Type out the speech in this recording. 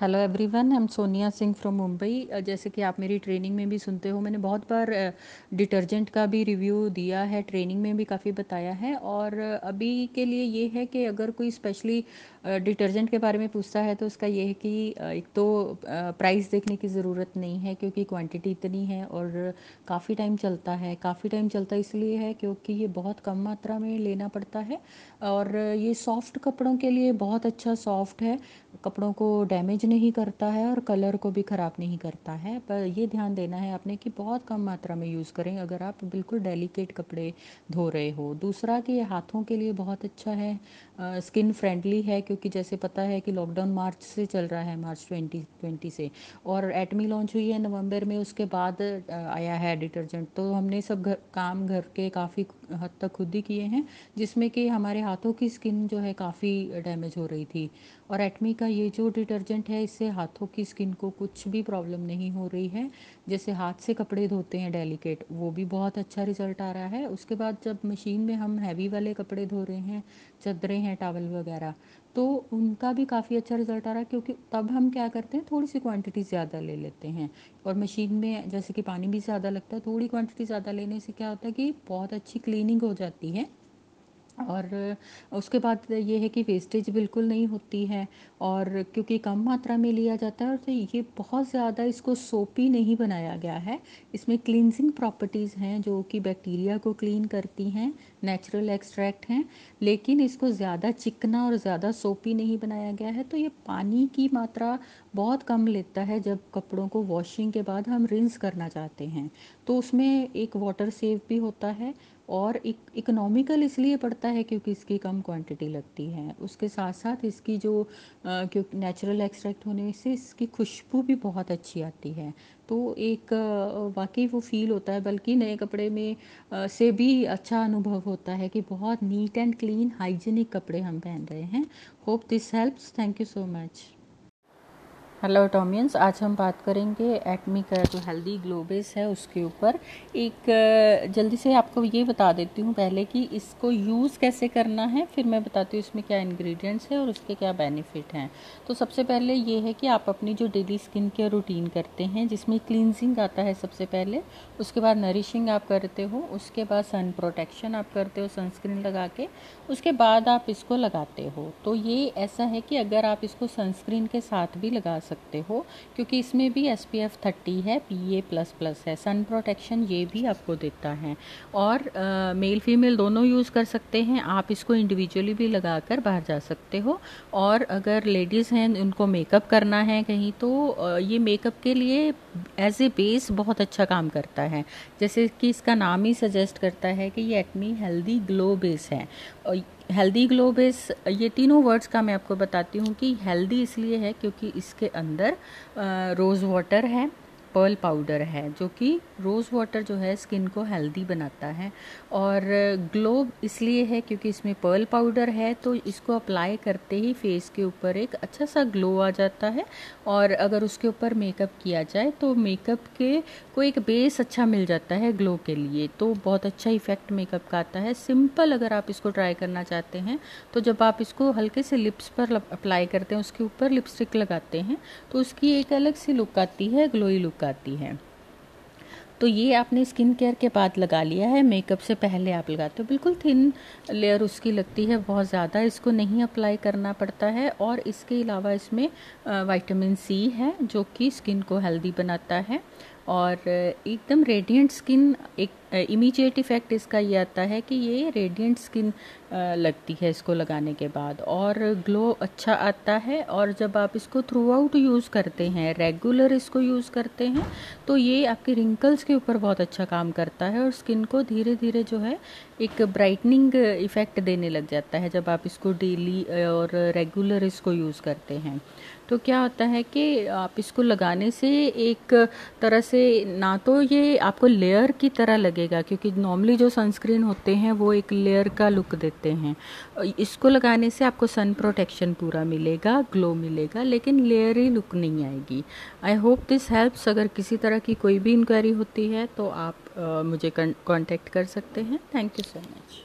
Hello everyone I am Sonia Singh from Mumbai जैसे कि आप मेरी ट्रेनिंग में भी सुनते हो, मैंने बहुत बार डिटर्जेंट का भी रिव्यू दिया है ट्रेनिंग में भी काफ़ी बताया है। और अभी के लिए ये है कि अगर कोई स्पेशली डिटर्जेंट के बारे में पूछता है तो उसका ये है कि एक तो प्राइस देखने की ज़रूरत नहीं है, क्योंकि क्वांटिटी इतनी है और काफ़ी टाइम चलता है। काफ़ी टाइम चलता इसलिए है क्योंकि ये बहुत कम मात्रा में लेना पड़ता है। और ये सॉफ्ट कपड़ों के लिए बहुत अच्छा सॉफ्ट है। कपड़ों को डैमेज नहीं करता है और कलर को भी ख़राब नहीं करता है। पर ये ध्यान देना है आपने कि बहुत कम मात्रा में यूज़ करें अगर आप बिल्कुल डेलिकेट कपड़े धो रहे हो। दूसरा कि ये हाथों के लिए बहुत अच्छा है स्किन फ्रेंडली है क्योंकि जैसे पता है कि लॉकडाउन मार्च से चल रहा है, मार्च ट्वेंटी ट्वेंटी से और एटमी लॉन्च हुई है नवंबर में, उसके बाद आया है डिटर्जेंट। तो हमने सब घर, काम घर के काफ़ी हद तक खुद ही किए हैं, जिसमें कि हमारे हाथों की स्किन जो है काफ़ी डैमेज हो रही थी। और एटमी का ये जो डिटर्जेंट है, इससे हाथों की स्किन को कुछ भी प्रॉब्लम नहीं हो रही है। जैसे हाथ से कपड़े धोते हैं डेलिकेट वो भी बहुत अच्छा रिज़ल्ट आ रहा है। उसके बाद जब मशीन में हम हैवी वाले कपड़े धो रहे हैं चदरे हैं टावल वगैरह तो उनका भी काफ़ी अच्छा रिज़ल्ट आ रहा है क्योंकि तब हम क्या करते हैं, थोड़ी सी क्वांटिटी ज़्यादा ले लेते हैं। और मशीन में जैसे कि पानी भी ज़्यादा लगता है, थोड़ी क्वांटिटी ज़्यादा लेने से क्या होता है कि बहुत अच्छी क्लीनिंग हो जाती है। और उसके बाद ये है कि वेस्टेज बिल्कुल नहीं होती है और क्योंकि कम मात्रा में लिया जाता है और तो ये बहुत ज़्यादा इसको सोपी नहीं बनाया गया है। इसमें क्लिनजिंग प्रॉपर्टीज़ हैं जो कि बैक्टीरिया को क्लीन करती हैं नेचुरल एक्सट्रैक्ट हैं, लेकिन इसको ज़्यादा चिकना और ज़्यादा सोपी नहीं बनाया गया है। तो ये पानी की मात्रा बहुत कम लेता है जब कपड़ों को वॉशिंग के बाद हम रिंस करना चाहते हैं। तो उसमें एक वाटर सेव भी होता है और एक इकोनॉमिकल इसलिए पड़ता है क्योंकि इसकी कम क्वांटिटी लगती है। उसके साथ साथ इसकी जो क्योंकि नेचुरल एक्सट्रैक्ट होने से इसकी खुशबू भी बहुत अच्छी आती है। तो एक वाकई वो फील होता है, बल्कि नए कपड़े में से भी अच्छा अनुभव होता है कि बहुत नीट एंड क्लीन हाइजीनिक कपड़े हम पहन रहे हैं। Hope this helps thank you so much hello टॉमियंस आज हम बात करेंगे एटमी का जो हेल्दी ग्लोबेस है, उसके ऊपर। एक जल्दी से आपको ये बता देती हूँ पहले कि इसको यूज़ कैसे करना है, फिर मैं बताती हूँ इसमें क्या इंग्रेडिएंट्स है और उसके क्या बेनिफिट हैं। तो सबसे पहले ये है कि आप अपनी जो डेली स्किन केयर रूटीन करते हैं, जिसमें क्लिनजिंग आता है सबसे पहले, उसके बाद नरिशिंग आप करते हो, उसके बाद सन प्रोटेक्शन आप करते हो सनस्क्रीन लगा के, उसके बाद आप इसको लगाते हो। तो ये ऐसा है कि अगर आप इसको सनस्क्रीन के साथ भी लगा सकते हो क्योंकि इसमें भी एस पी एफ़ थर्टी है पी ए प्लस प्लस है सन प्रोटेक्शन ये भी आपको देता है। और आ, मेल फीमेल दोनों यूज़ कर सकते हैं आप इसको इंडिविजुअली भी लगा कर बाहर जा सकते हो। और अगर लेडीज़ हैं उनको मेकअप करना है कहीं तो ये मेकअप के लिए एज ए बेस बहुत अच्छा काम करता है। जैसे कि इसका नाम ही सजेस्ट करता है कि ये एक्मी हेल्दी ग्लो बेस है। और हेल्दी ग्लो बेस ये तीनों वर्ड्स का मैं आपको बताती हूँ कि हेल्दी इसलिए है क्योंकि इसके अंदर रोज़ वाटर है। पर्ल पाउडर है, जो कि रोज़ वाटर जो है, स्किन को हेल्दी बनाता है। और ग्लो इसलिए है क्योंकि इसमें पर्ल पाउडर है तो इसको अप्लाई करते ही फेस के ऊपर एक अच्छा सा ग्लो आ जाता है। और अगर उसके ऊपर मेकअप किया जाए तो मेकअप के को एक बेस अच्छा मिल जाता है ग्लो के लिए तो बहुत अच्छा इफ़ेक्ट मेकअप का आता है। सिंपल अगर आप इसको ट्राई करना चाहते हैं तो जब आप इसको हल्के से लिप्स पर अप्लाई करते हैं, उसके ऊपर लिपस्टिक लगाते हैं तो उसकी एक अलग सी लुक आती है, ग्लोई लुक। लुक हैं। तो ये आपने स्किन केयर के बाद लगा लिया है, मेकअप से पहले आप लगाते हो। बिल्कुल थिन लेयर उसकी लगती है, बहुत ज़्यादा इसको नहीं अप्लाई करना पड़ता है और इसके अलावा इसमें विटामिन सी है जो कि स्किन को हेल्दी बनाता है और एकदम रेडिएंट स्किन एक इमीजिएट इफ़ेक्ट इसका ये आता है कि ये रेडिएंट स्किन लगती है इसको लगाने के बाद और ग्लो अच्छा आता है और जब आप इसको थ्रू आउट यूज़ करते हैं रेगुलर इसको यूज़ करते हैं तो ये आपके रिंकल्स के ऊपर बहुत अच्छा काम करता है और स्किन को धीरे धीरे जो है एक ब्राइटनिंग इफ़ेक्ट देने लग जाता है जब आप इसको डेली और रेगुलर इसको यूज़ करते हैं। तो क्या होता है कि आप इसको लगाने से एक तरह से ना तो ये आपको लेयर की तरह लगेगा क्योंकि नॉर्मली जो सनस्क्रीन होते हैं वो एक लेयर का लुक देते हैं। इसको लगाने से आपको सन प्रोटेक्शन पूरा मिलेगा ग्लो मिलेगा लेकिन लेयरी लुक नहीं आएगी। आई होप दिस हेल्प्स अगर किसी तरह की कोई भी इंक्वायरी होती है तो आप आ, मुझे कॉन्टेक्ट कर सकते हैं। Thank you so much